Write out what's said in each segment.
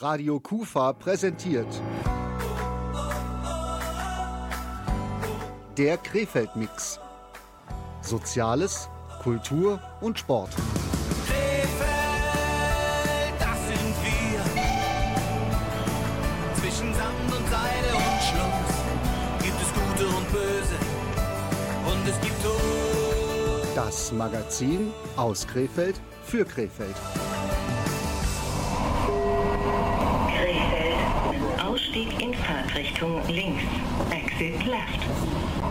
Radio Kufa präsentiert. Der Krefeld-Mix. Soziales, Kultur und Sport. Krefeld, das sind wir. Zwischen Sand und Seide und Schluss gibt es Gute und Böse. Und es gibt Tod. Das Magazin aus Krefeld für Krefeld. Ausstieg in Fahrtrichtung links. Exit left.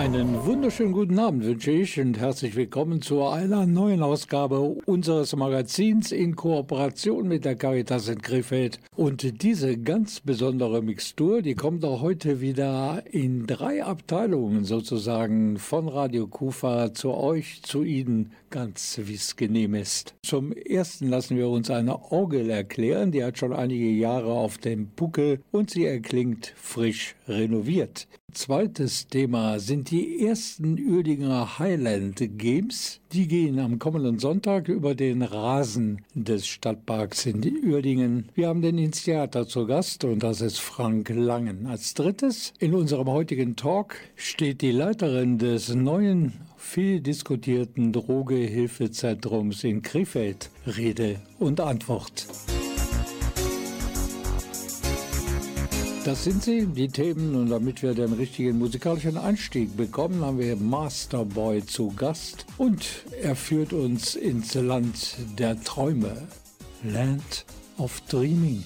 Einen wunderschönen guten Abend wünsche ich und herzlich willkommen zu einer neuen Ausgabe unseres Magazins in Kooperation mit der Caritas in Krefeld. Und diese ganz besondere Mixtur, die kommt auch heute wieder in drei Abteilungen sozusagen von Radio Kufa zu euch, zu Ihnen, ganz wie es genehm ist. Zum ersten lassen wir uns eine Orgel erklären, die hat schon einige Jahre auf dem Buckel und sie erklingt frisch renoviert. Zweites Thema sind die ersten Uerdinger Highland Games. Die gehen am kommenden Sonntag über den Rasen des Stadtparks in Uerdingen. Wir haben den Initiator zu Gast und das ist Frank Langen. Als drittes in unserem heutigen Talk steht die Leiterin des neuen viel diskutierten Drogehilfezentrums in Krefeld Rede und Antwort. Das sind sie, die Themen. Und damit wir den richtigen musikalischen Einstieg bekommen, haben wir Masterboy zu Gast. Und er führt uns ins Land der Träume. Land of Dreaming.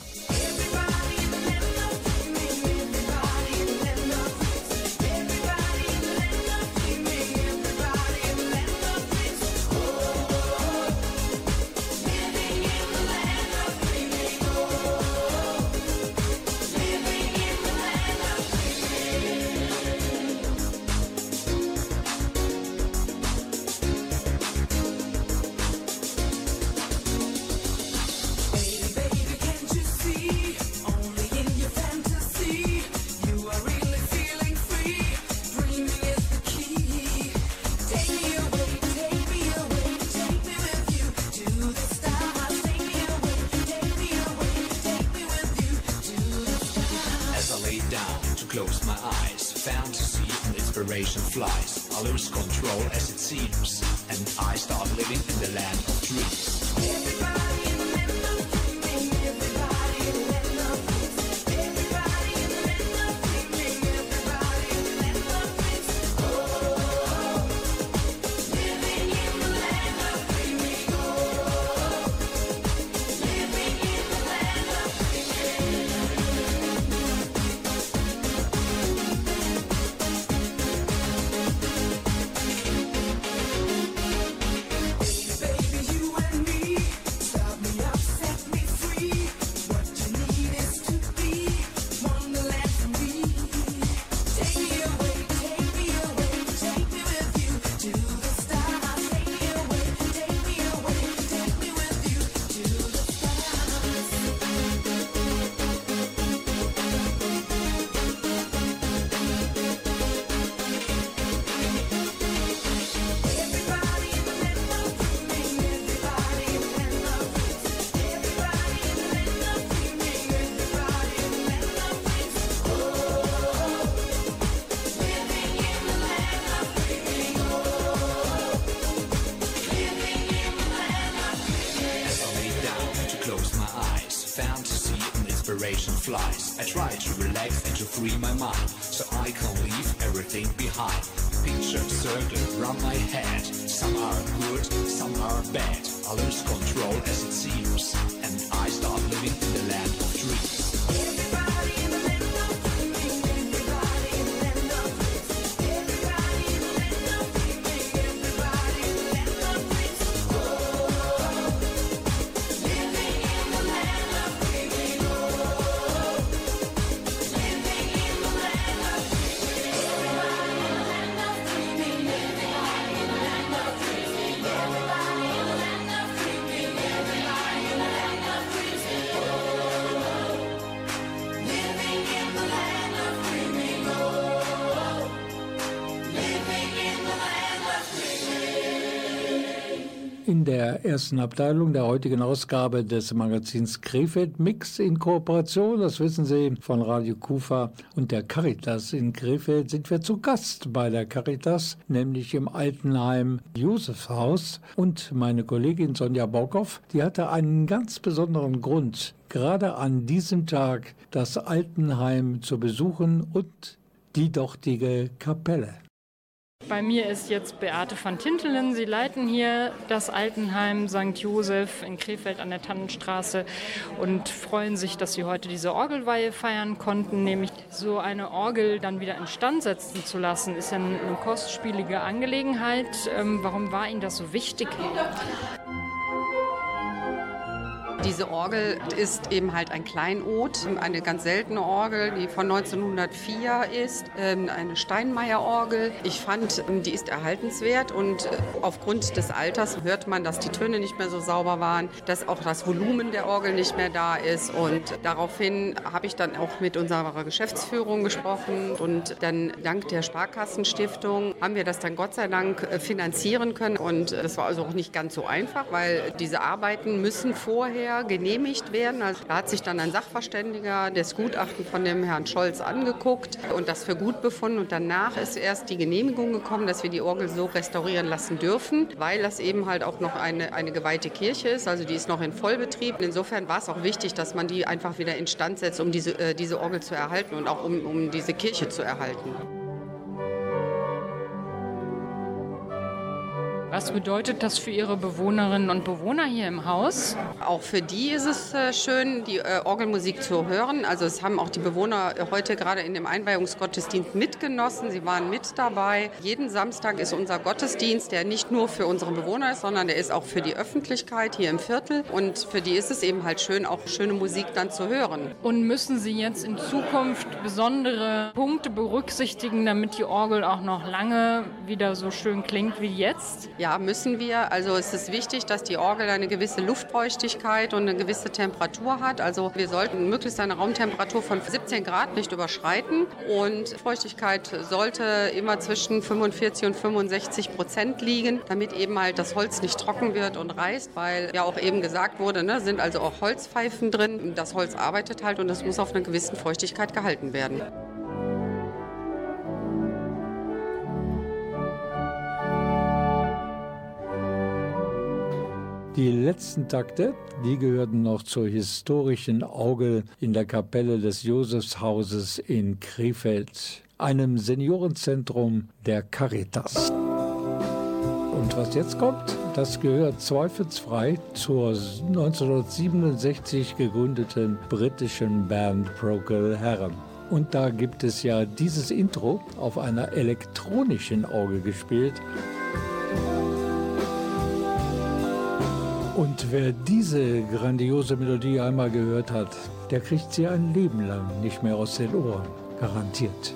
fly. Free my mind, so I can leave everything behind. Pictures circle around my head. Some are good, some are bad. I lose control as it seems, der ersten Abteilung der heutigen Ausgabe des Magazins Krefeld Mix in Kooperation, das wissen Sie, von Radio Kufa und der Caritas in Krefeld sind wir zu Gast bei der Caritas, nämlich im Altenheim Josefshaus. Und meine Kollegin Sonja Baukow, die hatte einen ganz besonderen Grund, gerade an diesem Tag das Altenheim zu besuchen und die dortige Kapelle. Bei mir ist jetzt Beate van Tintelen. Sie leiten hier das Altenheim St. Josef in Krefeld an der Tannenstraße und freuen sich, dass Sie heute diese Orgelweihe feiern konnten. Nämlich so eine Orgel dann wieder instand setzen zu lassen, ist ja eine kostspielige Angelegenheit. Ähm, warum war Ihnen das so wichtig? Diese Orgel ist eben halt ein Kleinod, eine ganz seltene Orgel, die von 1904 ist, ähm, eine Steinmeier-Orgel. Ich fand, ähm, die ist erhaltenswert und äh, aufgrund des Alters hört man, dass die Töne nicht mehr so sauber waren, dass auch das Volumen der Orgel nicht mehr da ist und daraufhin habe ich dann auch mit unserer Geschäftsführung gesprochen und dann dank der Sparkassenstiftung haben wir das dann Gott sei Dank äh, finanzieren können und äh, das war also auch nicht ganz so einfach, weil diese Arbeiten müssen vorher genehmigt werden. Also da hat sich dann ein Sachverständiger das Gutachten von dem Herrn Scholz angeguckt und das für gut befunden. Und danach ist erst die Genehmigung gekommen, dass wir die Orgel so restaurieren lassen dürfen, weil das eben halt auch noch eine, eine geweihte Kirche ist. Also die ist noch in Vollbetrieb. Insofern war es auch wichtig, dass man die einfach wieder instand setzt, um diese, äh, diese Orgel zu erhalten und auch um, um diese Kirche zu erhalten. Was bedeutet das für Ihre Bewohnerinnen und Bewohner hier im Haus? Auch für die ist es äh, schön, die äh, Orgelmusik zu hören. Also es haben auch die Bewohner äh, heute gerade in dem Einweihungsgottesdienst mitgenossen. Sie waren mit dabei. Jeden Samstag ist unser Gottesdienst, der nicht nur für unsere Bewohner ist, sondern der ist auch für die Öffentlichkeit hier im Viertel. Und für die ist es eben halt schön, auch schöne Musik dann zu hören. Und müssen Sie jetzt in Zukunft besondere Punkte berücksichtigen, damit die Orgel auch noch lange wieder so schön klingt wie jetzt? Ja, müssen wir. Also es ist wichtig, dass die Orgel eine gewisse Luftfeuchtigkeit und eine gewisse Temperatur hat. Also wir sollten möglichst eine Raumtemperatur von 17 Grad nicht überschreiten. Und Feuchtigkeit sollte immer zwischen 45 und 65 Prozent liegen, damit eben halt das Holz nicht trocken wird und reißt, weil ja auch eben gesagt wurde, ne, sind also auch Holzpfeifen drin. Das Holz arbeitet halt und das muss auf einer gewissen Feuchtigkeit gehalten werden. Die letzten Takte, die gehörten noch zur historischen Orgel in der Kapelle des Josefshauses in Krefeld, einem Seniorenzentrum der Caritas. Und was jetzt kommt, das gehört zweifelsfrei zur 1967 gegründeten britischen Band Procol Harum. Und da gibt es ja dieses Intro auf einer elektronischen Orgel gespielt. Und wer diese grandiose Melodie einmal gehört hat, der kriegt sie ein Leben lang nicht mehr aus den Ohren. Garantiert.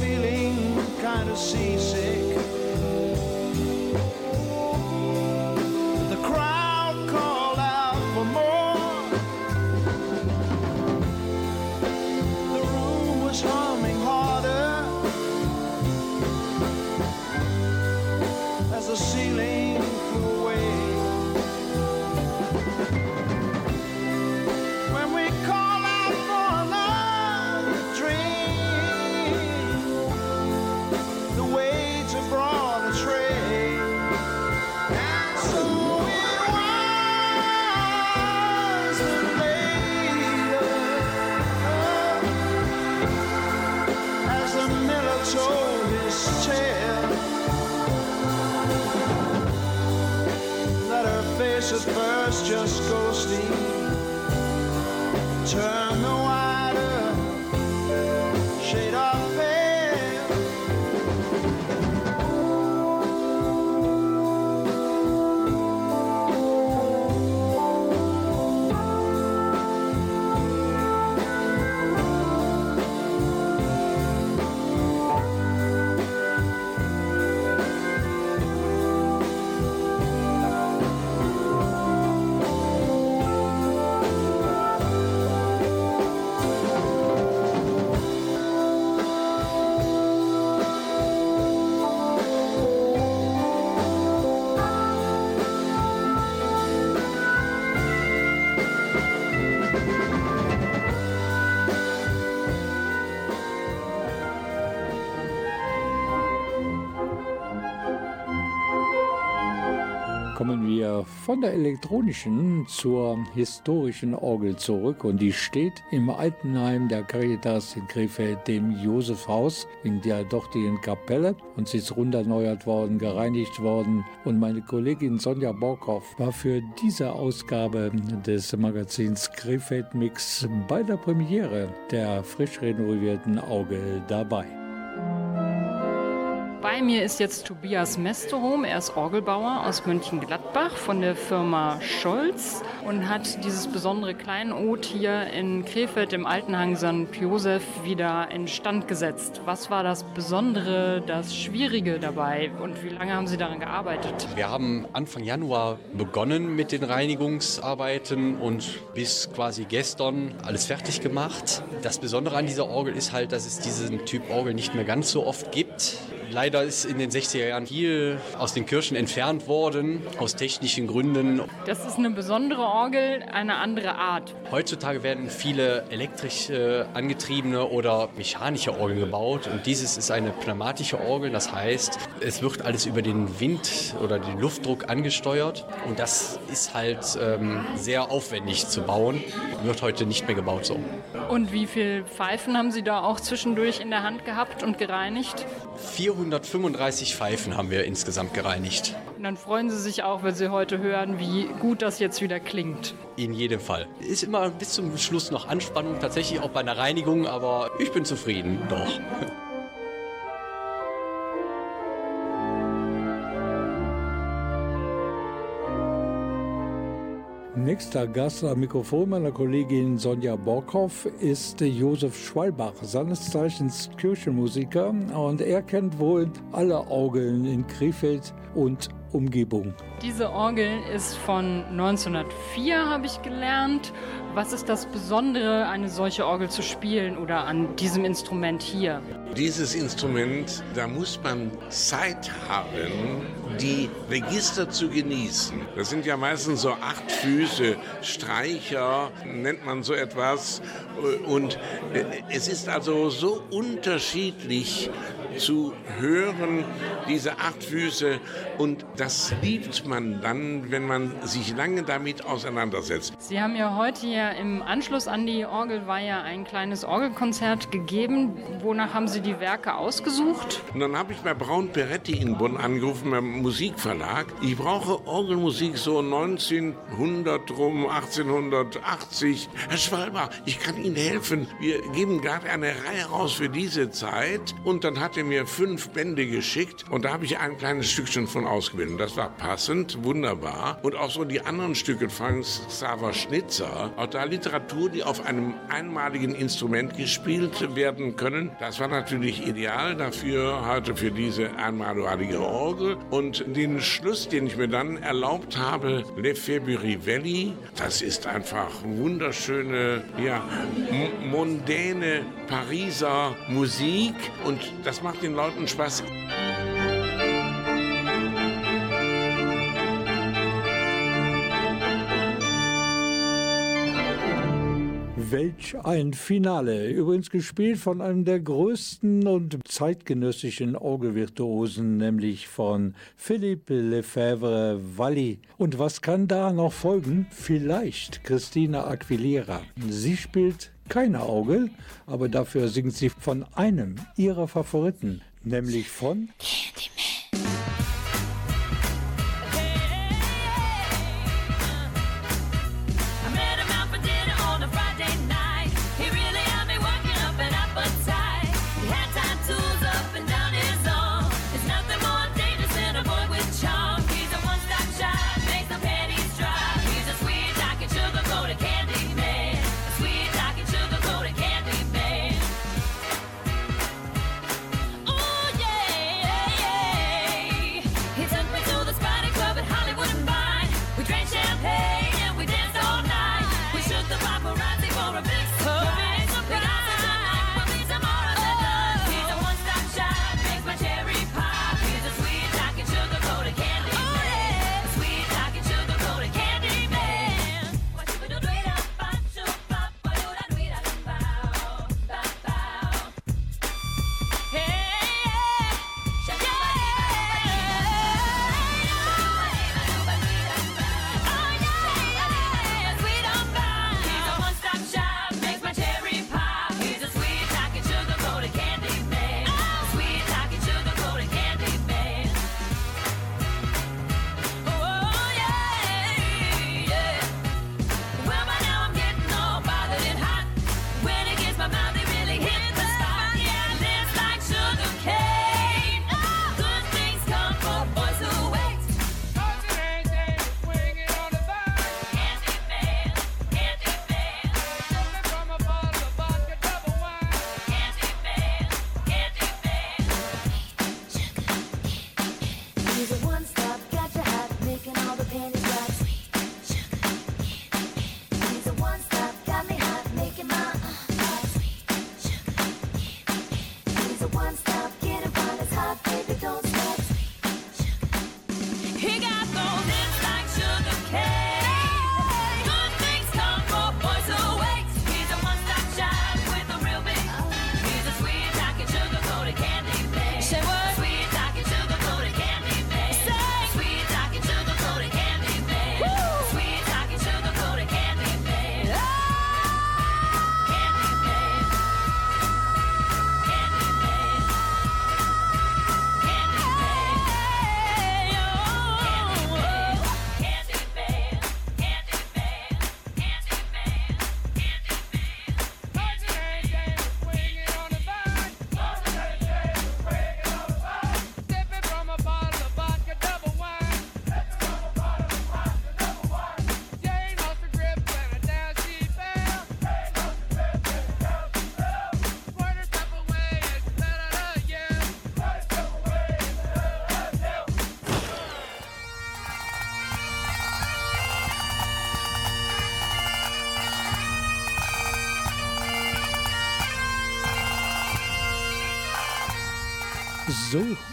Feeling kind of seasick. As the von der elektronischen zur historischen Orgel zurück und die steht im Altenheim der Caritas in Krefeld, dem Josefhaus in der dortigen Kapelle und sie ist runderneuert worden, gereinigt worden und meine Kollegin Sonja Borkow war für diese Ausgabe des Magazins Krefeld Mix bei der Premiere der frisch renovierten Orgel dabei. Bei mir ist jetzt Tobias Mesterholm. Er ist Orgelbauer aus Mönchengladbach von der Firma Scholz und hat dieses besondere Kleinod hier in Krefeld im Altenhang St. Josef wieder instand gesetzt. Was war das Besondere, das Schwierige dabei und wie lange haben Sie daran gearbeitet? Wir haben Anfang Januar begonnen mit den Reinigungsarbeiten und bis quasi gestern alles fertig gemacht. Das Besondere an dieser Orgel ist halt, dass es diesen Typ Orgel nicht mehr ganz so oft gibt. Leider ist in den 60er Jahren viel aus den Kirchen entfernt worden, aus technischen Gründen. Das ist eine besondere Orgel, eine andere Art. Heutzutage werden viele elektrisch äh, angetriebene oder mechanische Orgeln gebaut und dieses ist eine pneumatische Orgel, das heißt, es wird alles über den Wind oder den Luftdruck angesteuert und das ist halt ähm, sehr aufwendig zu bauen, wird heute nicht mehr gebaut so. Und wie viele Pfeifen haben Sie da auch zwischendurch in der Hand gehabt und gereinigt? 435 Pfeifen haben wir insgesamt gereinigt. Und dann freuen Sie sich auch, wenn Sie heute hören, wie gut das jetzt wieder klingt. In jedem Fall. Ist immer bis zum Schluss noch Anspannung, tatsächlich auch bei einer Reinigung, aber ich bin zufrieden, doch. Nächster Gast am Mikrofon meiner Kollegin Sonja Borkhoff ist Josef Schwalbach, seines Zeichens Kirchenmusiker. Und er kennt wohl alle Orgeln in Krefeld und Umgebung. Diese Orgel ist von 1904, habe ich gelernt. Was ist das Besondere, eine solche Orgel zu spielen oder an diesem Instrument hier? Dieses Instrument, da muss man Zeit haben, die Register zu genießen. Das sind ja meistens so acht Füße, Streicher nennt man so etwas. Und es ist also so unterschiedlich zu hören, diese acht Füße. Und das liebt man dann, wenn man sich lange damit auseinandersetzt. Sie haben ja heute ja im Anschluss an die Orgelweihe ein kleines Orgelkonzert gegeben. Wonach haben Sie die Werke ausgesucht? Und dann habe ich bei Braun Peretti in Bonn angerufen, beim Musikverlag. Ich brauche Orgelmusik so 1900 rum, 1880. Herr Schwalber, ich kann Ihnen helfen. Wir geben gerade eine Reihe raus für diese Zeit. Und dann hat er mir fünf Bände geschickt und da habe ich ein kleines Stückchen von ausgewählt. Das war passend, wunderbar. Und auch so die anderen Stücke von Xaver Schnitzer, auch da Literatur, die auf einem einmaligen Instrument gespielt werden können. Das war natürlich ideal dafür, heute für diese einmalige Orgel. Und den Schluss, den ich mir dann erlaubt habe, Le February Valley, das ist einfach wunderschöne, ja, mondäne Pariser Musik und das macht den Leuten Spaß. Welch ein Finale. Übrigens gespielt von einem der größten und zeitgenössischen Orgelvirtuosen, nämlich von Philippe Lefebvre Walli. Und was kann da noch folgen? Vielleicht Christina Aquilera. Sie spielt keine Orgel, aber dafür singt sie von einem ihrer Favoriten, nämlich von I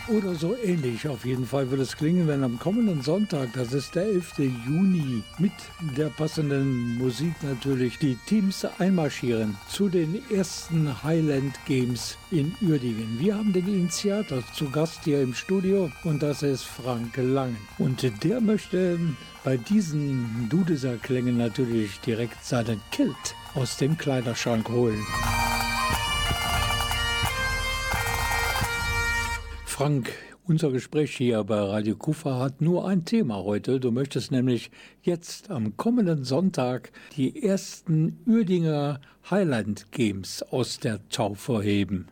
oder so ähnlich. Auf jeden Fall wird es klingen, wenn am kommenden Sonntag, das ist der 11. Juni, mit der passenden Musik natürlich die Teams einmarschieren zu den ersten Highland Games in Uerdingen. Wir haben den Initiator zu Gast hier im Studio und das ist Frank Langen. Und der möchte bei diesen Dudeser-Klängen natürlich direkt seinen Kilt aus dem Kleiderschrank holen. Frank, unser Gespräch hier bei Radio Kufa hat nur ein Thema heute. Du möchtest nämlich jetzt am kommenden Sonntag die ersten Uerdinger Highland Games aus der Taufe heben.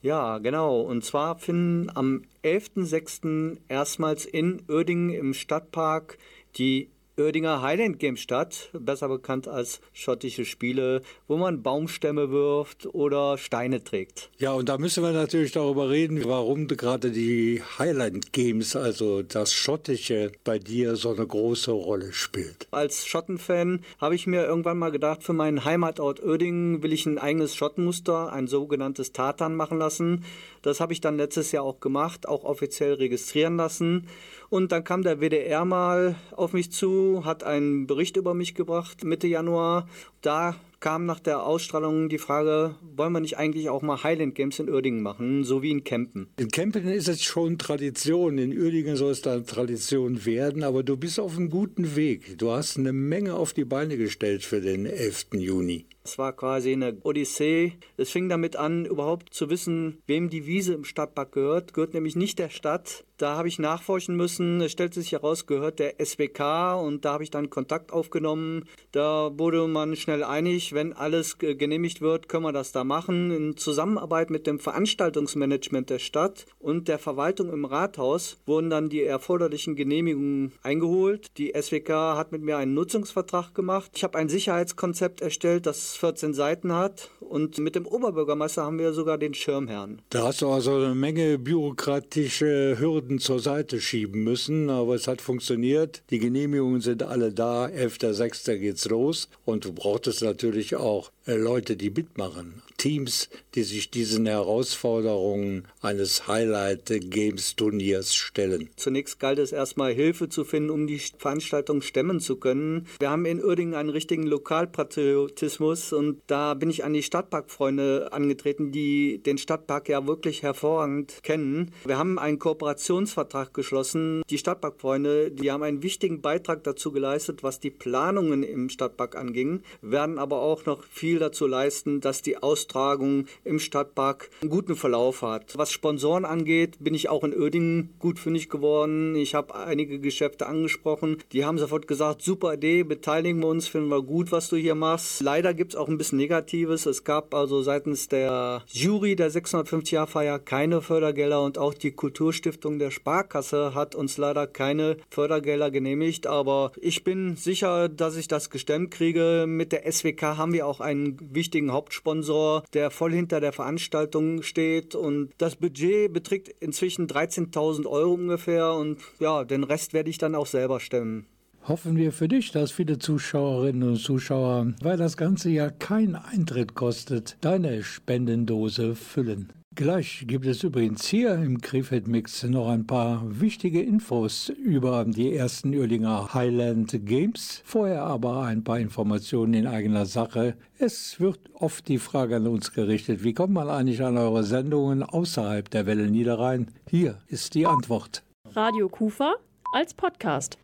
Ja, genau. Und zwar finden am 11.06. erstmals in Uerdingen im Stadtpark die Oerdinger Highland Games statt, besser bekannt als schottische Spiele, wo man Baumstämme wirft oder Steine trägt. Ja, und da müssen wir natürlich darüber reden, warum gerade die Highland Games, also das Schottische, bei dir so eine große Rolle spielt. Als Schottenfan habe ich mir irgendwann mal gedacht, für meinen Heimatort Oerdingen will ich ein eigenes Schottenmuster, ein sogenanntes Tartan machen lassen. Das habe ich dann letztes Jahr auch gemacht, auch offiziell registrieren lassen. Und dann kam der WDR mal auf mich zu, hat einen Bericht über mich gebracht Mitte Januar. Da kam nach der Ausstrahlung die Frage, wollen wir nicht eigentlich auch mal Highland Games in Uerdingen machen, so wie in Kempen? In Kempen ist es schon Tradition, in Uerdingen soll es dann Tradition werden, aber du bist auf einem guten Weg. Du hast eine Menge auf die Beine gestellt für den 11. Juni. Es war quasi eine Odyssee. Es fing damit an, überhaupt zu wissen, wem die Wiese im Stadtpark gehört. Gehört nämlich nicht der Stadt. Da habe ich nachforschen müssen. Es stellte sich heraus, gehört der SWK und da habe ich dann Kontakt aufgenommen. Da wurde man schnell einig, wenn alles ge- genehmigt wird, können wir das da machen. In Zusammenarbeit mit dem Veranstaltungsmanagement der Stadt und der Verwaltung im Rathaus wurden dann die erforderlichen Genehmigungen eingeholt. Die SWK hat mit mir einen Nutzungsvertrag gemacht. Ich habe ein Sicherheitskonzept erstellt, das 14 Seiten hat und mit dem Oberbürgermeister haben wir sogar den Schirmherrn. Da hast du also eine Menge bürokratische Hürden zur Seite schieben müssen, aber es hat funktioniert. Die Genehmigungen sind alle da. 11.06. geht's los. Und du brauchtest natürlich auch äh, Leute, die mitmachen. Teams, die sich diesen Herausforderungen eines Highlight-Games-Turniers stellen. Zunächst galt es erstmal Hilfe zu finden, um die Veranstaltung stemmen zu können. Wir haben in Uerdingen einen richtigen Lokalpatriotismus und da bin ich an die Stadtparkfreunde angetreten, die den Stadtpark ja wirklich hervorragend kennen. Wir haben einen Kooperationsvertrag geschlossen. Die Stadtparkfreunde, die haben einen wichtigen Beitrag dazu geleistet, was die Planungen im Stadtpark anging, werden aber auch noch viel dazu leisten, dass die Austragung im Stadtpark einen guten Verlauf hat. Was Sponsoren angeht, bin ich auch in Uerdingen gut fündig geworden. Ich habe einige Geschäfte angesprochen. Die haben sofort gesagt, super Idee, beteiligen wir uns, finden wir gut, was du hier machst. Leider gibt es auch ein bisschen Negatives. Es gab also seitens der Jury der 650-Jahr-Feier keine Fördergelder und auch die Kulturstiftung der Sparkasse hat uns leider keine Fördergelder genehmigt. Aber ich bin sicher, dass ich das gestemmt kriege. Mit der SWK haben wir auch einen wichtigen Hauptsponsor, der voll hinter der Veranstaltung steht. Und das Budget beträgt inzwischen 13.000 Euro ungefähr. Und ja, den Rest werde ich dann auch selber stemmen. Hoffen wir für dich, dass viele Zuschauerinnen und Zuschauer, weil das Ganze ja keinen Eintritt kostet, deine Spendendose füllen. Gleich gibt es übrigens hier im Krefeld Mix noch ein paar wichtige Infos über die ersten Uerdinger Highland Games. Vorher aber ein paar Informationen in eigener Sache. Es wird oft die Frage an uns gerichtet, wie kommt man eigentlich an eure Sendungen außerhalb der Welle Niederrhein? Hier ist die Antwort. Radio Kufa als Podcast.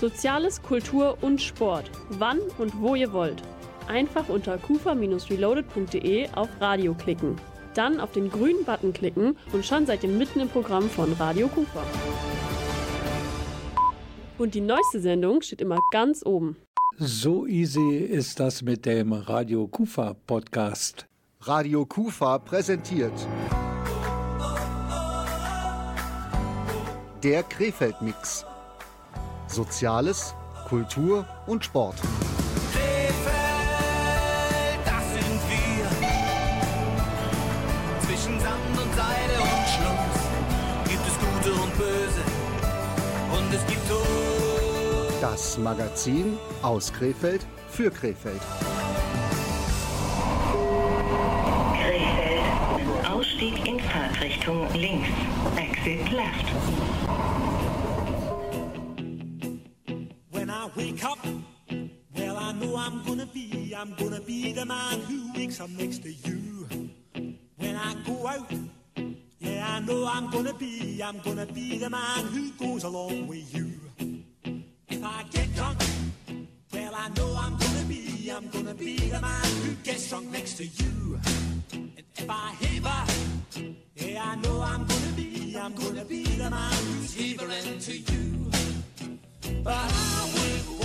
Soziales, Kultur und Sport. Wann und wo ihr wollt. Einfach unter kufa-reloaded.de auf Radio klicken. Dann auf den grünen Button klicken und schon seid ihr mitten im Programm von Radio Kufa. Und die neueste Sendung steht immer ganz oben. So easy ist das mit dem Radio Kufa Podcast. Radio Kufa präsentiert der Krefeld-Mix. Soziales, Kultur und Sport. Das Magazin aus Krefeld für Krefeld. Krefeld. Ausstieg in Fahrt. Fahrtrichtung links. Exit left. When I wake up, well, I know I'm gonna be, I'm gonna be the man who wakes up next to you. When I go out, yeah, I know I'm gonna be, I'm gonna be the man who goes along with you. If I get drunk, well, I know I'm gonna be, I'm gonna be the man who gets drunk next to you. And if I heaver, yeah, I know I'm gonna be, I'm gonna be the man who's heavering to you. But I would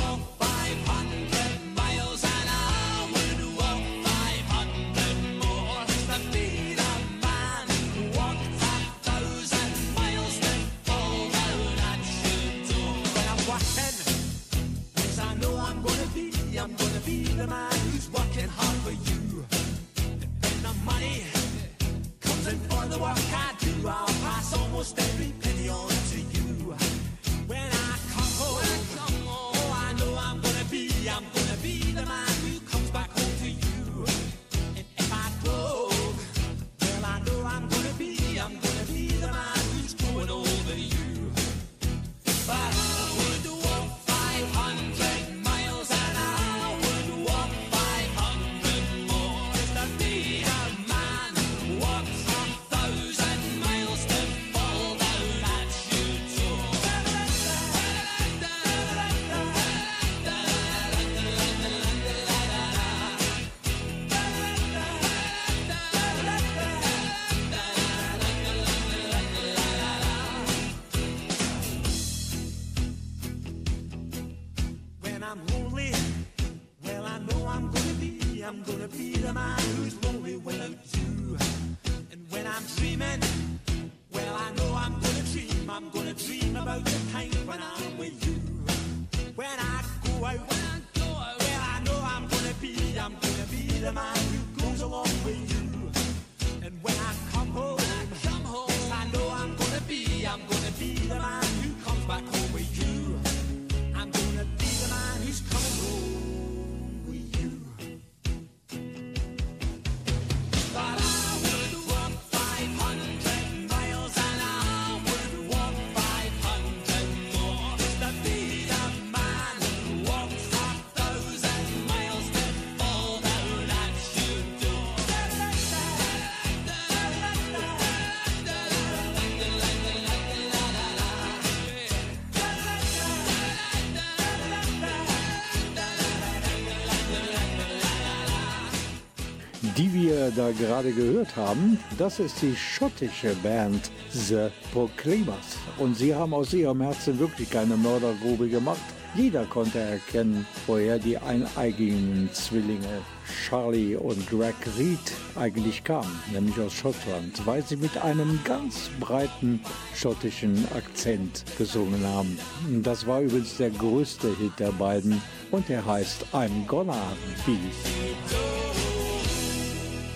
da gerade gehört haben, das ist die schottische Band The Proclaimers. Und sie haben aus ihrem Herzen wirklich keine Mördergrube gemacht. Jeder konnte erkennen, woher die eineigigen Zwillinge Charlie und Greg Reed eigentlich kamen, nämlich aus Schottland, weil sie mit einem ganz breiten schottischen Akzent gesungen haben. Das war übrigens der größte Hit der beiden und der heißt I'm Gonna Be.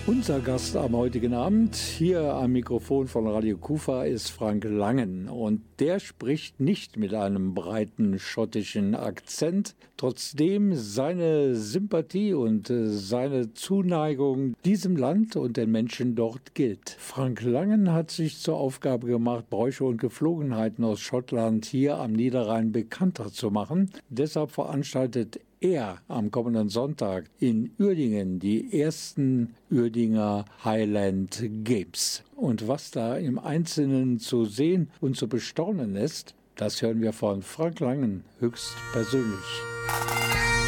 Unser Gast am heutigen Abend hier am Mikrofon von Radio Kufa ist Frank Langen und der spricht nicht mit einem breiten schottischen Akzent, trotzdem seine Sympathie und äh, seine Zuneigung diesem Land und den Menschen dort gilt. Frank Langen hat sich zur Aufgabe gemacht, Bräuche und Geflogenheiten aus Schottland hier am Niederrhein bekannter zu machen. Deshalb veranstaltet er am kommenden Sonntag in Uerdingen die ersten Uerdinger Highland Games. Und was da im Einzelnen zu sehen und zu bestaunen ist, das hören wir von Frank Langen höchst persönlich.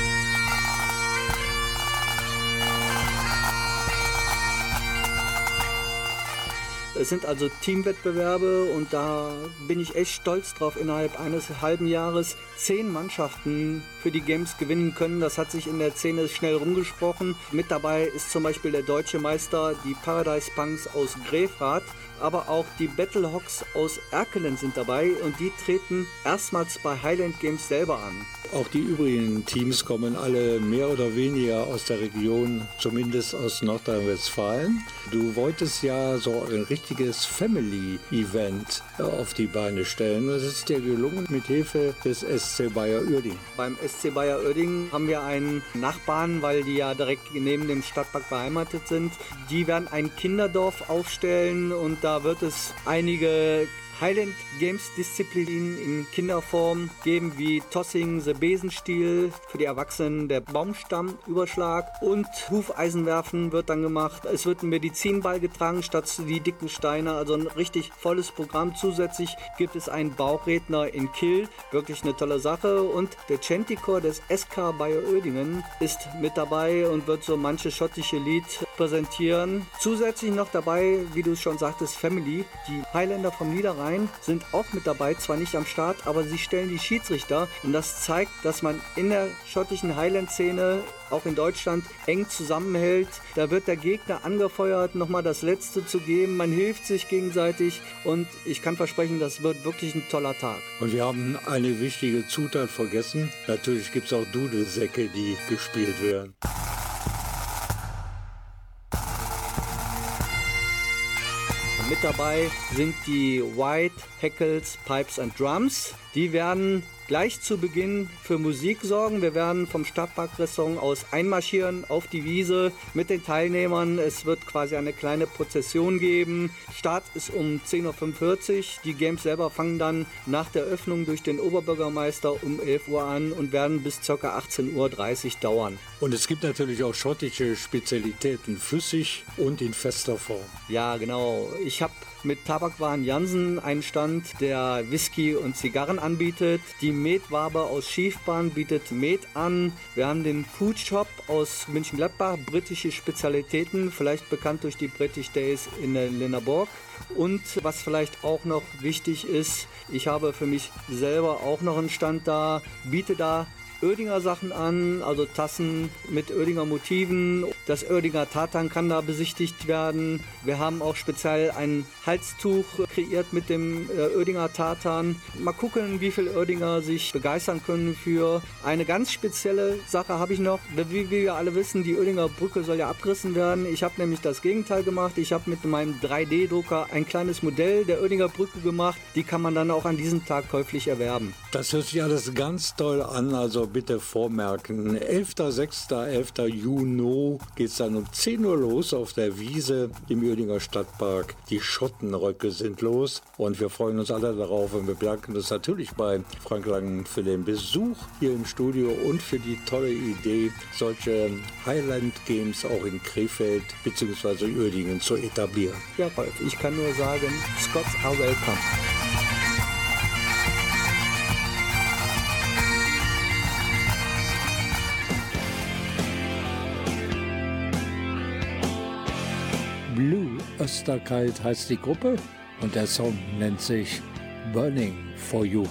Es sind also Teamwettbewerbe und da bin ich echt stolz drauf, innerhalb eines halben Jahres zehn Mannschaften für die Games gewinnen können. Das hat sich in der Szene schnell rumgesprochen. Mit dabei ist zum Beispiel der deutsche Meister, die Paradise Punks aus Grefrath, aber auch die Battlehawks aus Erkelen sind dabei und die treten erstmals bei Highland Games selber an. Auch die übrigen Teams kommen alle mehr oder weniger aus der Region, zumindest aus Nordrhein-Westfalen. Du wolltest ja so ein richtiges Family-Event äh, auf die Beine stellen. Das ist dir gelungen mit Hilfe des SC Bayer Uerding. Beim SC Bayer Oerding haben wir einen Nachbarn, weil die ja direkt neben dem Stadtpark beheimatet sind. Die werden ein Kinderdorf aufstellen und da wird es einige Highland Games Disziplinen in Kinderform geben wie Tossing, the Besenstiel, für die Erwachsenen der Baumstammüberschlag und Hufeisenwerfen wird dann gemacht. Es wird ein Medizinball getragen statt die dicken Steine, also ein richtig volles Programm. Zusätzlich gibt es einen Bauchredner in Kiel, wirklich eine tolle Sache und der Chanticore des SK Bayer Oedingen ist mit dabei und wird so manche schottische Lied präsentieren. Zusätzlich noch dabei, wie du es schon sagtest, Family. Die Highlander vom Niederrhein sind auch mit dabei, zwar nicht am Start, aber sie stellen die Schiedsrichter und das zeigt, dass man in der schottischen Highland-Szene, auch in Deutschland, eng zusammenhält. Da wird der Gegner angefeuert, nochmal das Letzte zu geben. Man hilft sich gegenseitig und ich kann versprechen, das wird wirklich ein toller Tag. Und wir haben eine wichtige Zutat vergessen. Natürlich gibt es auch Dudelsäcke, die gespielt werden. Mit dabei sind die White Hackles Pipes and Drums. Die werden gleich zu Beginn für Musik sorgen. Wir werden vom Stadtparkrestaurant aus einmarschieren auf die Wiese mit den Teilnehmern. Es wird quasi eine kleine Prozession geben. Start ist um 10.45 Uhr. Die Games selber fangen dann nach der Öffnung durch den Oberbürgermeister um 11 Uhr an und werden bis ca. 18.30 Uhr dauern. Und es gibt natürlich auch schottische Spezialitäten, flüssig und in fester Form. Ja, genau. Ich habe mit Tabakwaren Jansen einen Stand, der Whisky und Zigarren anbietet. Die Metwabe aus Schiefbahn bietet Met an. Wir haben den Food Shop aus München-Gladbach, britische Spezialitäten, vielleicht bekannt durch die British Days in Linnerborg. Und was vielleicht auch noch wichtig ist, ich habe für mich selber auch noch einen Stand da, biete da Oerdinger Sachen an, also Tassen mit Oerdinger Motiven. Das Oerdinger Tartan kann da besichtigt werden. Wir haben auch speziell ein Halstuch kreiert mit dem äh, Oerdinger Tartan. Mal gucken, wie viele Oerdinger sich begeistern können für eine ganz spezielle Sache habe ich noch. Wie, wie wir alle wissen, die Oerdinger Brücke soll ja abgerissen werden. Ich habe nämlich das Gegenteil gemacht. Ich habe mit meinem 3D-Drucker ein kleines Modell der Oerdinger Brücke gemacht. Die kann man dann auch an diesem Tag käuflich erwerben. Das hört sich alles ganz toll an, also bitte vormerken. 11.06., 11. Juni geht es dann um 10 Uhr los auf der Wiese im Uerdinger Stadtpark. Die Schottenröcke sind los und wir freuen uns alle darauf und wir bedanken uns natürlich bei Frank Langen für den Besuch hier im Studio und für die tolle Idee, solche Highland Games auch in Krefeld bzw. Uerdingen zu etablieren. Ja, Rolf, ich kann nur sagen, Scots are welcome. Blue Österkalt heißt die Gruppe und der Song nennt sich Burning for You.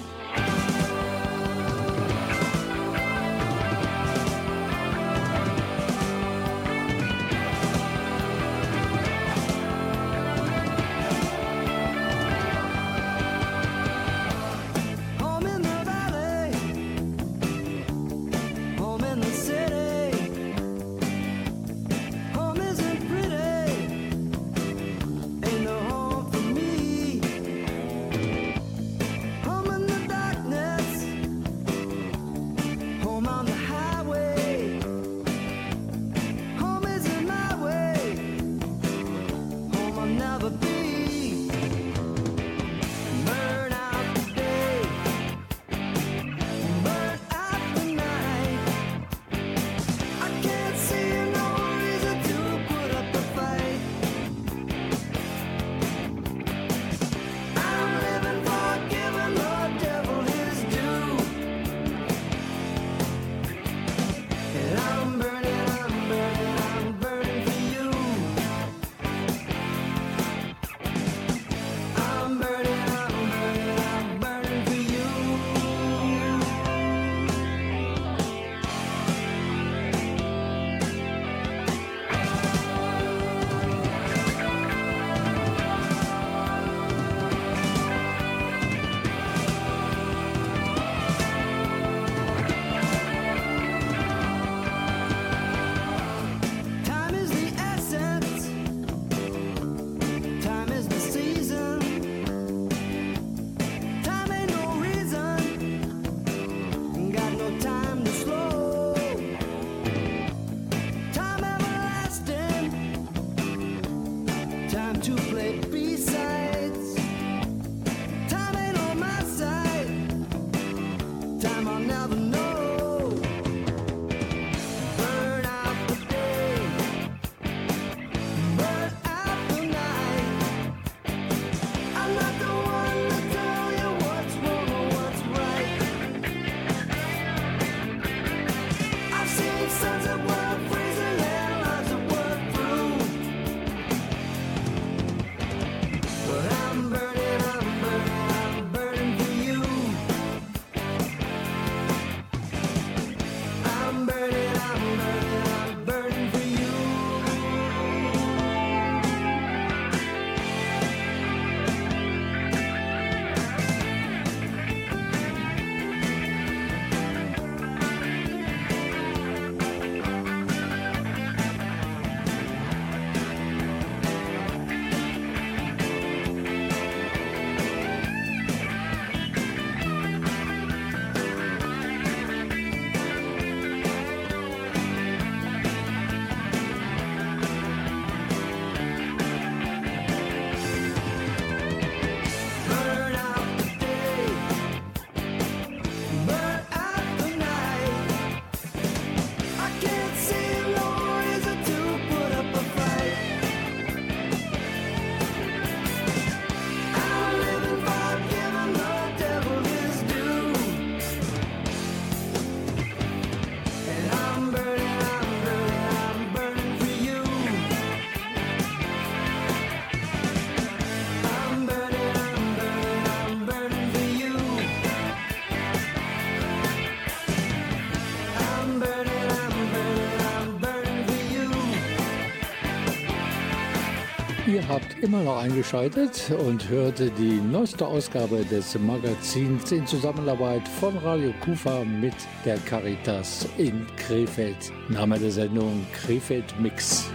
Immer noch eingeschaltet und hörte die neueste Ausgabe des Magazins in Zusammenarbeit von Radio Kufa mit der Caritas in Krefeld. Name der Sendung Krefeld Mix.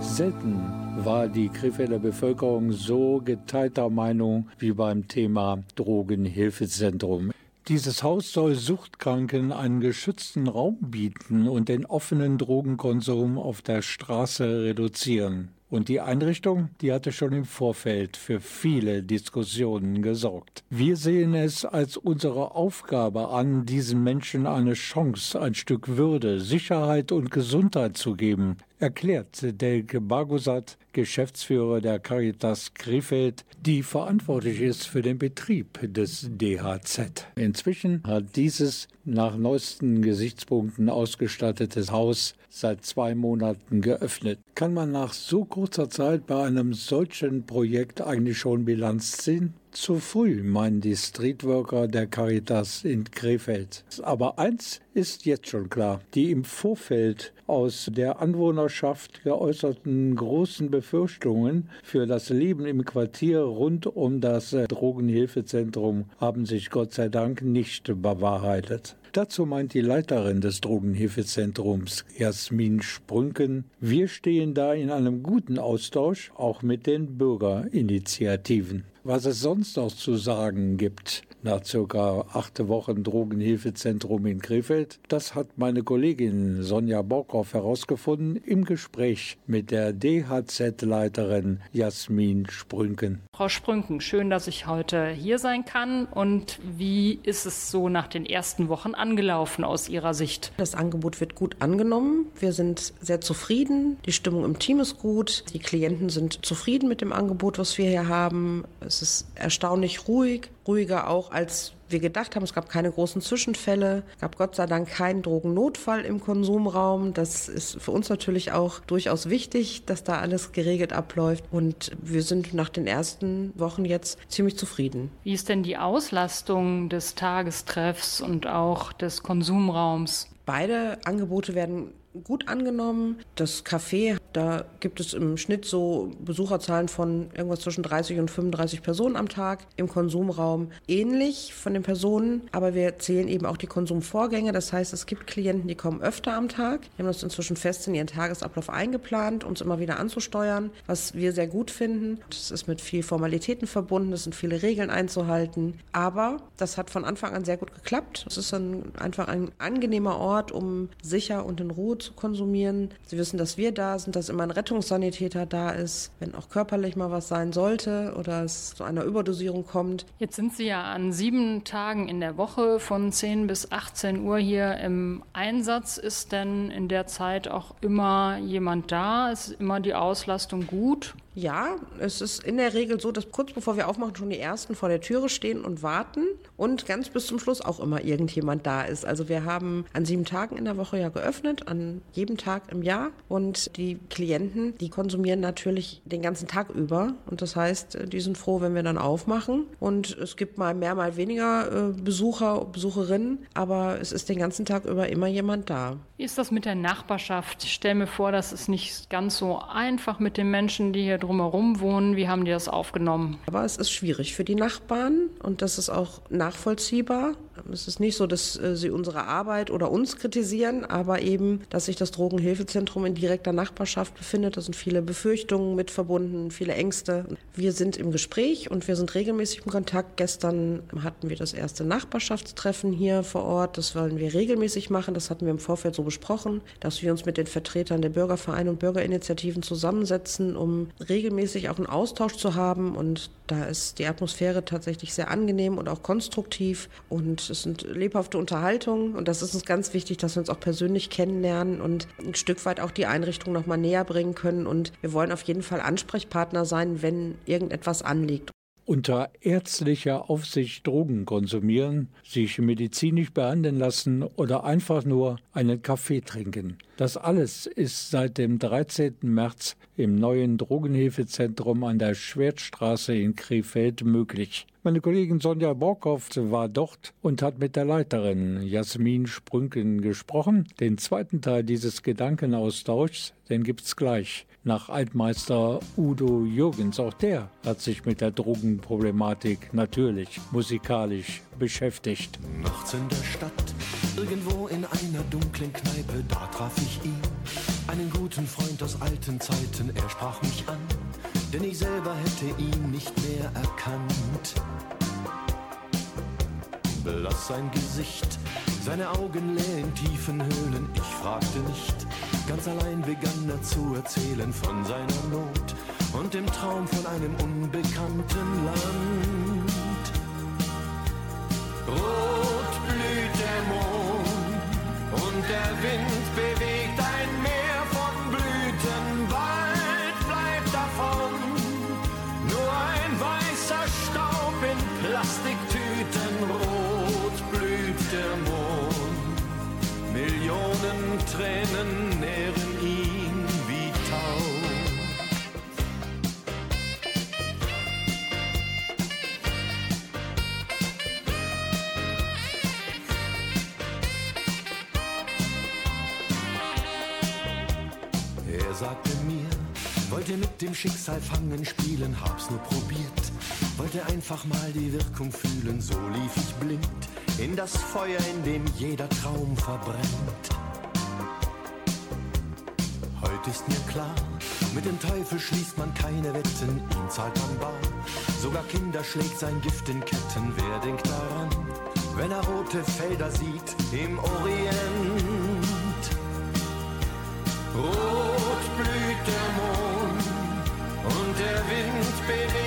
Selten war die Krefelder Bevölkerung so geteilter Meinung wie beim Thema Drogenhilfezentrum. Dieses Haus soll Suchtkranken einen geschützten Raum bieten und den offenen Drogenkonsum auf der Straße reduzieren. Und die Einrichtung, die hatte schon im Vorfeld für viele Diskussionen gesorgt. Wir sehen es als unsere Aufgabe an, diesen Menschen eine Chance, ein Stück Würde, Sicherheit und Gesundheit zu geben, erklärt Delke Bagosat, Geschäftsführer der Caritas Krefeld, die verantwortlich ist für den Betrieb des DHZ. Inzwischen hat dieses nach neuesten Gesichtspunkten ausgestattetes Haus seit zwei Monaten geöffnet. Kann man nach so kurzer Zeit bei einem solchen Projekt eigentlich schon Bilanz ziehen? Zu früh, meinen die Streetworker der Caritas in Krefeld. Aber eins ist jetzt schon klar. Die im Vorfeld aus der Anwohnerschaft geäußerten großen Befürchtungen für das Leben im Quartier rund um das Drogenhilfezentrum haben sich Gott sei Dank nicht bewahrheitet. Dazu meint die Leiterin des Drogenhilfezentrums, Jasmin Sprünken, wir stehen da in einem guten Austausch, auch mit den Bürgerinitiativen. Was es sonst noch zu sagen gibt nach circa acht Wochen Drogenhilfezentrum in Krefeld, das hat meine Kollegin Sonja Borkow herausgefunden im Gespräch mit der DHZ-Leiterin Jasmin Sprünken. Frau Sprünken, schön, dass ich heute hier sein kann. Und wie ist es so nach den ersten Wochen angelaufen aus Ihrer Sicht? Das Angebot wird gut angenommen. Wir sind sehr zufrieden. Die Stimmung im Team ist gut. Die Klienten sind zufrieden mit dem Angebot, was wir hier haben. Es ist erstaunlich ruhig, ruhiger auch als wir gedacht haben. Es gab keine großen Zwischenfälle, Es gab Gott sei Dank keinen Drogennotfall im Konsumraum. Das ist für uns natürlich auch durchaus wichtig, dass da alles geregelt abläuft. Und wir sind nach den ersten Wochen jetzt ziemlich zufrieden. Wie ist denn die Auslastung des Tagestreffs und auch des Konsumraums? Beide Angebote werden gut angenommen. Das Café, da gibt es im Schnitt so Besucherzahlen von irgendwas zwischen 30 und 35 Personen am Tag. Im Konsumraum ähnlich von den Personen, aber wir zählen eben auch die Konsumvorgänge. Das heißt, es gibt Klienten, die kommen öfter am Tag. Die haben das inzwischen fest in ihren Tagesablauf eingeplant, uns immer wieder anzusteuern, was wir sehr gut finden. Das ist mit viel Formalitäten verbunden, es sind viele Regeln einzuhalten. Aber das hat von Anfang an sehr gut geklappt. Es ist ein, einfach ein angenehmer Ort, um sicher und in Ruhe zu konsumieren. Sie wissen, dass wir da sind, dass immer ein Rettungssanitäter da ist, wenn auch körperlich mal was sein sollte oder es zu einer Überdosierung kommt. Jetzt sind Sie ja an sieben Tagen in der Woche von 10 bis 18 Uhr hier im Einsatz. Ist denn in der Zeit auch immer jemand da? Ist immer die Auslastung gut? Ja, es ist in der Regel so, dass kurz bevor wir aufmachen, schon die Ersten vor der Türe stehen und warten und ganz bis zum Schluss auch immer irgendjemand da ist. Also wir haben an sieben Tagen in der Woche ja geöffnet, an jedem Tag im Jahr und die Klienten, die konsumieren natürlich den ganzen Tag über und das heißt, die sind froh, wenn wir dann aufmachen und es gibt mal mehr, mal weniger äh, Besucher, Besucherinnen, aber es ist den ganzen Tag über immer jemand da. Wie ist das mit der Nachbarschaft? Ich stelle mir vor, das ist nicht ganz so einfach mit den Menschen, die hier drumherum wohnen. Wie haben die das aufgenommen? Aber es ist schwierig für die Nachbarn und das ist auch nachvollziehbar. Es ist nicht so, dass äh, sie unsere Arbeit oder uns kritisieren, aber eben, dass sich das Drogenhilfezentrum in direkter Nachbarschaft befindet. Da sind viele Befürchtungen mit verbunden, viele Ängste. Wir sind im Gespräch und wir sind regelmäßig im Kontakt. Gestern hatten wir das erste Nachbarschaftstreffen hier vor Ort. Das wollen wir regelmäßig machen. Das hatten wir im Vorfeld so besprochen, dass wir uns mit den Vertretern der Bürgervereine und Bürgerinitiativen zusammensetzen, um regelmäßig auch einen Austausch zu haben. Und da ist die Atmosphäre tatsächlich sehr angenehm und auch konstruktiv. Und es sind lebhafte Unterhaltungen. Und das ist uns ganz wichtig, dass wir uns auch persönlich kennenlernen und ein Stück weit auch die Einrichtung noch mal näher bringen können. Und wir wollen auf jeden Fall Ansprechpartner sein, wenn irgendetwas anliegt. Unter ärztlicher Aufsicht Drogen konsumieren, sich medizinisch behandeln lassen oder einfach nur einen Kaffee trinken. Das alles ist seit dem 13. März im neuen Drogenhilfezentrum an der Schwertstraße in Krefeld möglich. Meine Kollegin Sonja Borkow war dort und hat mit der Leiterin Jasmin Sprünken gesprochen. Den zweiten Teil dieses Gedankenaustauschs, den gibt's gleich. Nach Altmeister Udo Jürgens, auch der hat sich mit der Drogenproblematik natürlich musikalisch beschäftigt. Nachts in der Stadt, irgendwo in einer dunklen Kneipe, da traf ich ihn. Einen guten Freund aus alten Zeiten, er sprach mich an, denn ich selber hätte ihn nicht mehr erkannt. Blass sein Gesicht, seine Augen leer in tiefen Höhlen, ich fragte nicht. Ganz allein begann er zu erzählen von seiner Not und dem Traum von einem unbekannten Land. Rot blüht der Mond und der Wind bewegt wollte mit dem Schicksal fangen spielen, hab's nur probiert. Wollte einfach mal die Wirkung fühlen, so lief ich blind in das Feuer, in dem jeder Traum verbrennt. Heute ist mir klar, mit dem Teufel schließt man keine Wetten, ihn zahlt man bar. Sogar Kinder schlägt sein Gift in Ketten, wer denkt daran, wenn er rote Felder sieht im Orient? Rot Wind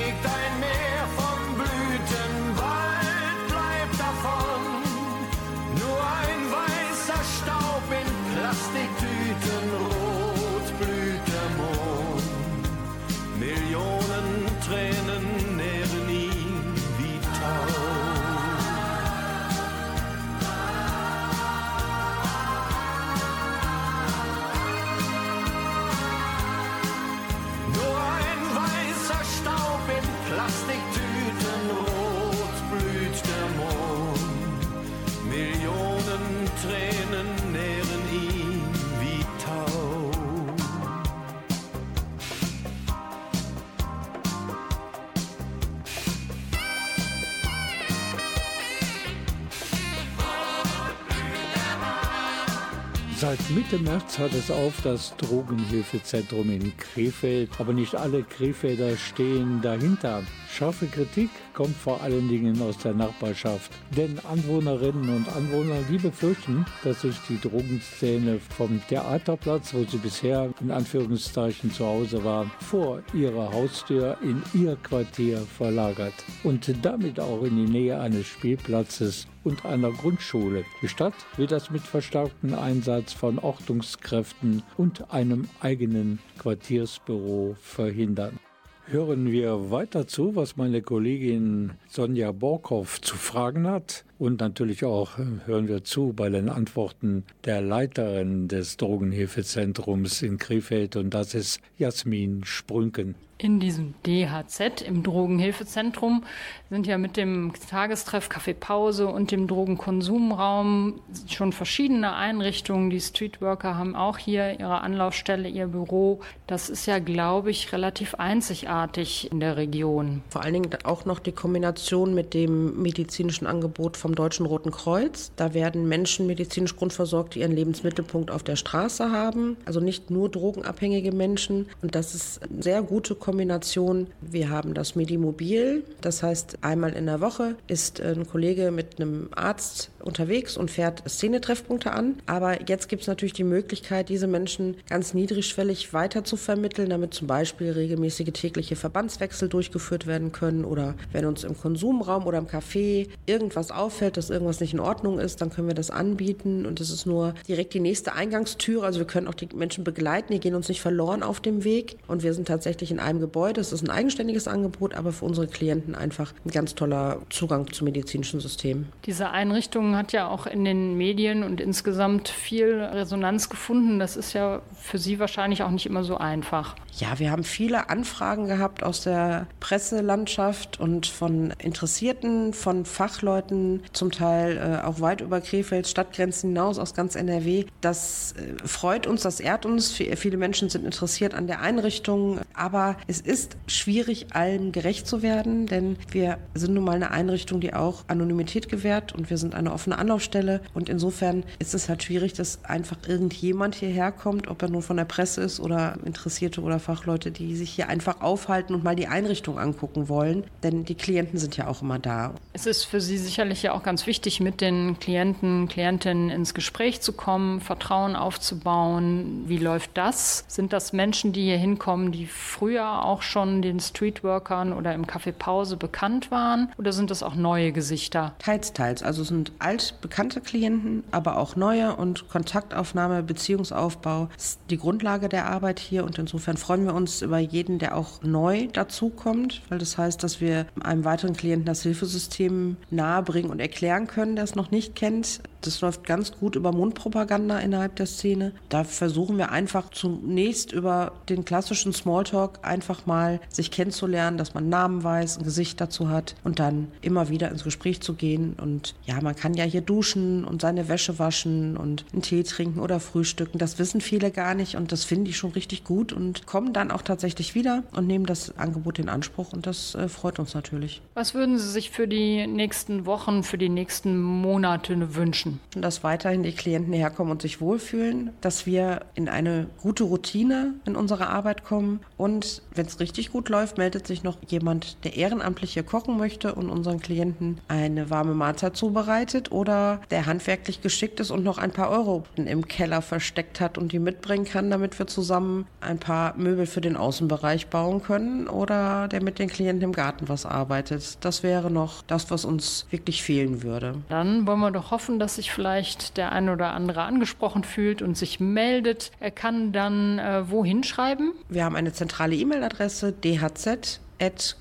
Seit Mitte März hat es auf das Drogenhilfezentrum in Krefeld, aber nicht alle Krefelder stehen dahinter. Scharfe Kritik kommt vor allen Dingen aus der Nachbarschaft, denn Anwohnerinnen und Anwohner, die befürchten, dass sich die Drogenszene vom Theaterplatz, wo sie bisher in Anführungszeichen zu Hause war, vor ihrer Haustür in ihr Quartier verlagert und damit auch in die Nähe eines Spielplatzes und einer Grundschule. Die Stadt will das mit verstärktem Einsatz von Ordnungskräften und einem eigenen Quartiersbüro verhindern. Hören wir weiter zu, was meine Kollegin Sonja Borkow zu fragen hat. Und natürlich auch äh, hören wir zu bei den Antworten der Leiterin des Drogenhilfezentrums in Krefeld und das ist Jasmin Sprünken. In diesem DHZ, im Drogenhilfezentrum, sind ja mit dem Tagestreff Kaffeepause und dem Drogenkonsumraum schon verschiedene Einrichtungen. Die Streetworker haben auch hier ihre Anlaufstelle, ihr Büro. Das ist ja, glaube ich, relativ einzigartig in der Region. Vor allen Dingen auch noch die Kombination mit dem medizinischen Angebot vom Deutschen Roten Kreuz. Da werden Menschen medizinisch grundversorgt, die ihren Lebensmittelpunkt auf der Straße haben. Also nicht nur drogenabhängige Menschen. Und das ist eine sehr gute Kombination. Wir haben das Medimobil. Das heißt, einmal in der Woche ist ein Kollege mit einem Arzt unterwegs und fährt Szenetreffpunkte an. Aber jetzt gibt es natürlich die Möglichkeit, diese Menschen ganz niedrigschwellig weiter zu vermitteln, damit zum Beispiel regelmäßige tägliche Verbandswechsel durchgeführt werden können. Oder wenn uns im Konsumraum oder im Café irgendwas auffällt, dass irgendwas nicht in Ordnung ist, dann können wir das anbieten. Und es ist nur direkt die nächste Eingangstüre. Also wir können auch die Menschen begleiten, die gehen uns nicht verloren auf dem Weg. Und wir sind tatsächlich in einem Gebäude. Es ist ein eigenständiges Angebot, aber für unsere Klienten einfach ein ganz toller Zugang zum medizinischen System. Diese Einrichtungen Hat ja auch in den Medien und insgesamt viel Resonanz gefunden. Das ist ja für Sie wahrscheinlich auch nicht immer so einfach. Ja, wir haben viele Anfragen gehabt aus der Presselandschaft und von Interessierten, von Fachleuten, zum Teil äh, auch weit über Krefelds Stadtgrenzen hinaus aus ganz NRW. Das äh, freut uns, das ehrt uns. Viele Menschen sind interessiert an der Einrichtung, aber es ist schwierig, allem gerecht zu werden, denn wir sind nun mal eine Einrichtung, die auch Anonymität gewährt und wir sind eine offene Anlaufstelle und insofern ist es halt schwierig, dass einfach irgendjemand hierher kommt, ob er nun von der Presse ist oder Interessierte oder Fachleute, die sich hier einfach aufhalten und mal die Einrichtung angucken wollen, denn die Klienten sind ja auch immer da. Es ist für Sie sicherlich ja auch ganz wichtig, mit den Klienten, Klientinnen ins Gespräch zu kommen, Vertrauen aufzubauen. Wie läuft das? Sind das Menschen, die hier hinkommen, die früher auch schon den Streetworkern oder im Café Pause bekannt waren? Oder sind das auch neue Gesichter? Teils, teils. Also es sind altbekannte Klienten, aber auch neue und Kontaktaufnahme, Beziehungsaufbau ist die Grundlage der Arbeit hier und insofern freuen wir uns über jeden, der auch neu dazukommt, weil das heißt, dass wir einem weiteren Klienten das Hilfesystem nahebringen und erklären können, der es noch nicht kennt. Das läuft ganz gut über Mundpropaganda innerhalb der Szene. Da versuchen wir einfach zunächst über den klassischen Smalltalk einfach mal sich kennenzulernen, dass man Namen weiß, ein Gesicht dazu hat und dann immer wieder ins Gespräch zu gehen. Und ja, man kann ja hier duschen und seine Wäsche waschen und einen Tee trinken oder frühstücken. Das wissen viele gar nicht und das finde ich schon richtig gut und kommen dann auch tatsächlich wieder und nehmen das Angebot in Anspruch und das äh, freut uns natürlich. Was würden Sie sich für die nächsten Wochen, für die nächsten Monate wünschen? Dass weiterhin die Klienten herkommen und sich wohlfühlen, dass wir in eine gute Routine in unserer Arbeit kommen und wenn es richtig gut läuft, meldet sich noch jemand, der ehrenamtlich hier kochen möchte und unseren Klienten eine warme Mahlzeit zubereitet oder der handwerklich geschickt ist und noch ein paar Euro im Keller versteckt hat und die mitbringen kann, damit wir zusammen ein paar Möbel für den Außenbereich bauen können oder der mit den Klienten im Garten was arbeitet. Das wäre noch das, was uns wirklich fehlen würde. Dann wollen wir doch hoffen, dass sich vielleicht der ein oder andere angesprochen fühlt und sich meldet. Er kann dann äh, wohin schreiben? Wir haben eine zentrale E-Mail-Adresse dhz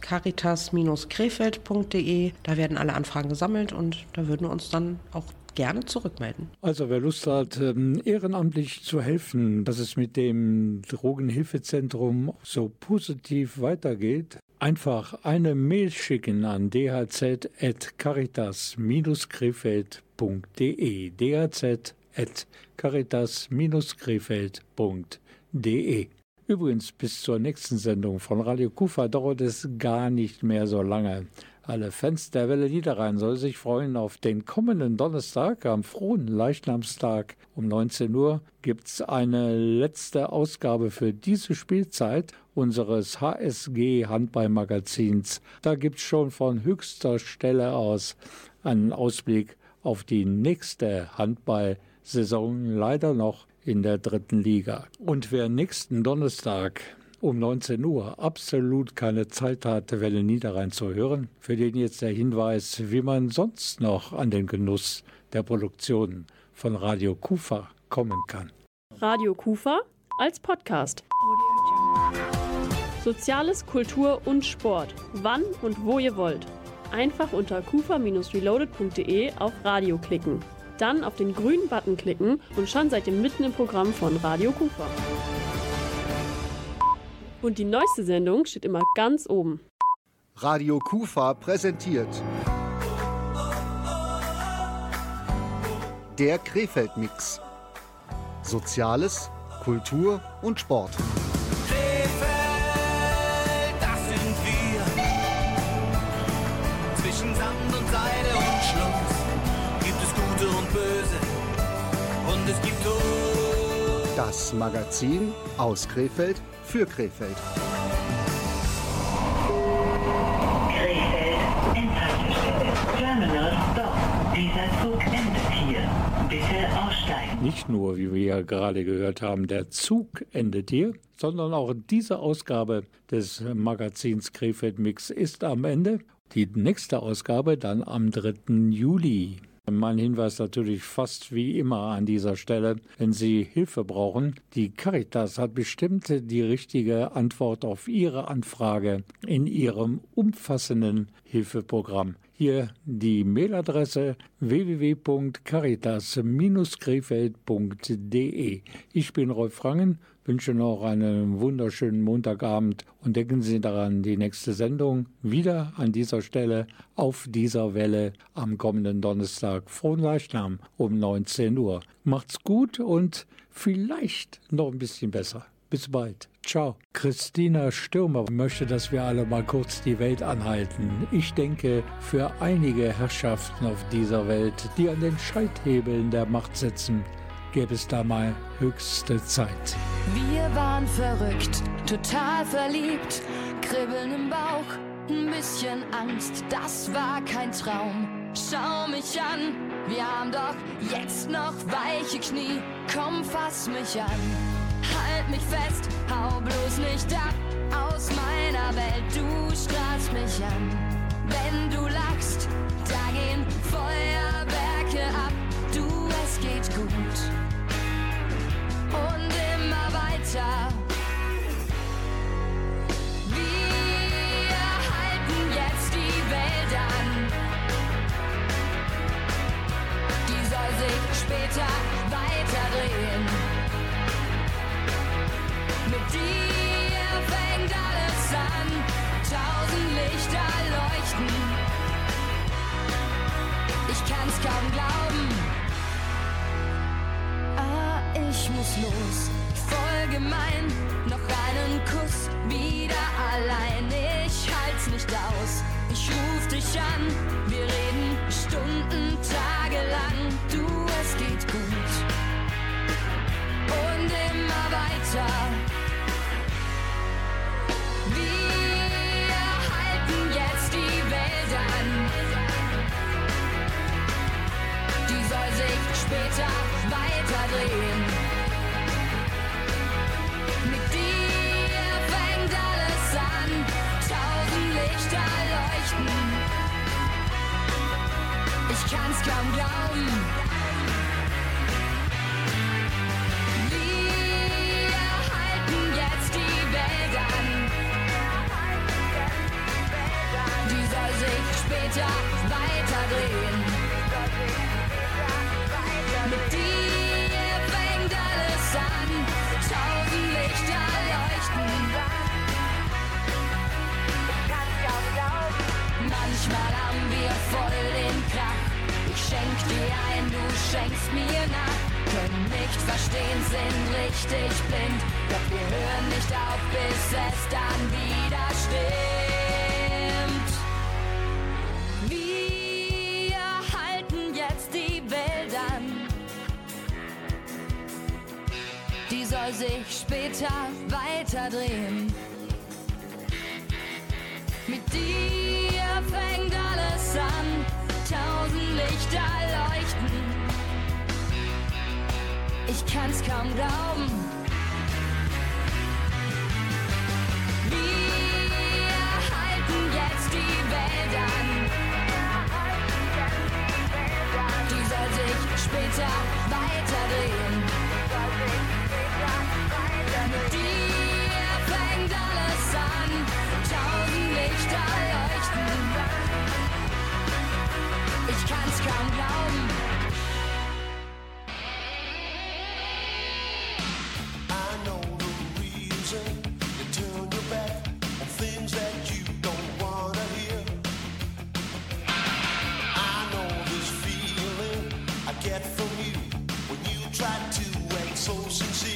caritas-krefeld.de. Da werden alle Anfragen gesammelt und da würden wir uns dann auch gerne zurückmelden. Also wer Lust hat, ähm, ehrenamtlich zu helfen, dass es mit dem Drogenhilfezentrum so positiv weitergeht, einfach eine Mail schicken an dhz.caritas-krefeld.de dhz.caritas-krefeld.de Übrigens, bis zur nächsten Sendung von Radio Kufa dauert es gar nicht mehr so lange. Alle Fans der Welle Niederrhein sollen sich freuen auf den kommenden Donnerstag, am frohen Leichnamstag um 19 Uhr gibt's eine letzte Ausgabe für diese Spielzeit unseres HSG Handballmagazins. Da gibt's schon von höchster Stelle aus einen Ausblick auf die nächste Handballsaison, leider noch in der dritten Liga. Und wer nächsten Donnerstag um 19 Uhr absolut keine Zeit hatte, Welle Niederrhein zu hören, für den jetzt der Hinweis, wie man sonst noch an den Genuss der Produktion von Radio Kufa kommen kann. Radio Kufa als Podcast. Soziales, Kultur und Sport. Wann und wo ihr wollt. Einfach unter kufa-reloaded.de auf Radio klicken. Dann auf den grünen Button klicken und schon seid ihr mitten im Programm von Radio Kufa. Und die neueste Sendung steht immer ganz oben. Radio Kufa präsentiert der Krefeld-Mix. Soziales, Kultur und Sport. Das Magazin aus Krefeld für Krefeld. Krefeld, Endhaltestelle. Terminal Stop. Dieser Zug endet hier. Bitte aussteigen. Nicht nur, wie wir ja gerade gehört haben, der Zug endet hier, sondern auch diese Ausgabe des Magazins Krefeld Mix ist am Ende. Die nächste Ausgabe dann am 3. Juli. Mein Hinweis natürlich fast wie immer an dieser Stelle, wenn Sie Hilfe brauchen. Die Caritas hat bestimmt die richtige Antwort auf Ihre Anfrage in ihrem umfassenden Hilfeprogramm Hier die Mailadresse www.caritas-krefeld.de. Ich bin Rolf Rangen, wünsche noch einen wunderschönen Montagabend und denken Sie daran, die nächste Sendung wieder an dieser Stelle auf dieser Welle am kommenden Donnerstag frohen Leichnam um 19 Uhr. Macht's gut und vielleicht noch ein bisschen besser. Bis bald. Ciao. Christina Stürmer möchte, dass wir alle mal kurz die Welt anhalten. Ich denke, für einige Herrschaften auf dieser Welt, die an den Schalthebeln der Macht sitzen, gäbe es da mal höchste Zeit. Wir waren verrückt, total verliebt, Kribbeln im Bauch, ein bisschen Angst, das war kein Traum. Schau mich an, wir haben doch jetzt noch weiche Knie, komm, fass mich an, halt mich fest, hau bloß nicht ab aus meiner Welt, du strahlst mich an. Wenn du lachst, da gehen Feuerwerke kaum glauben. Ah, ich muss los, voll gemein. Noch einen Kuss, wieder allein. Ich halt's nicht aus, ich ruf dich an. Wir reden Stunden, Tage lang. Du, es geht gut. Und immer weiter. Wir halten jetzt die Welt an. Die soll sich später weiter Ich kann's kaum glauben. Sich später weiter drehen. Mit dir fängt alles an, tausend Lichter leuchten. Ich kann's kaum glauben. Wir halten jetzt die Welt. Die soll sich später weiter get from you when you try to act so sincere.